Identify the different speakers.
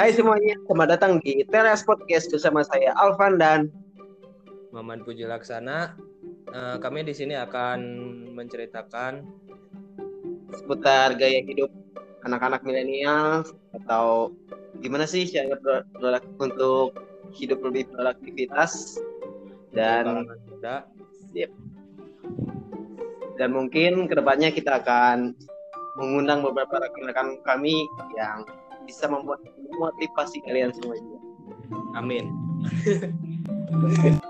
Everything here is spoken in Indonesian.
Speaker 1: Hai semuanya, selamat datang di Teras Podcast bersama saya Alvan dan
Speaker 2: Maman Puji Laksana. Uh, kami di sini akan menceritakan
Speaker 1: seputar gaya hidup anak-anak milenial atau gimana sih cara untuk hidup lebih beraktivitas dan muda. Yep. Dan mungkin ke depannya kita akan mengundang beberapa rekan-rekan kami yang bisa membuat motivasi kalian semua juga.
Speaker 2: Amin.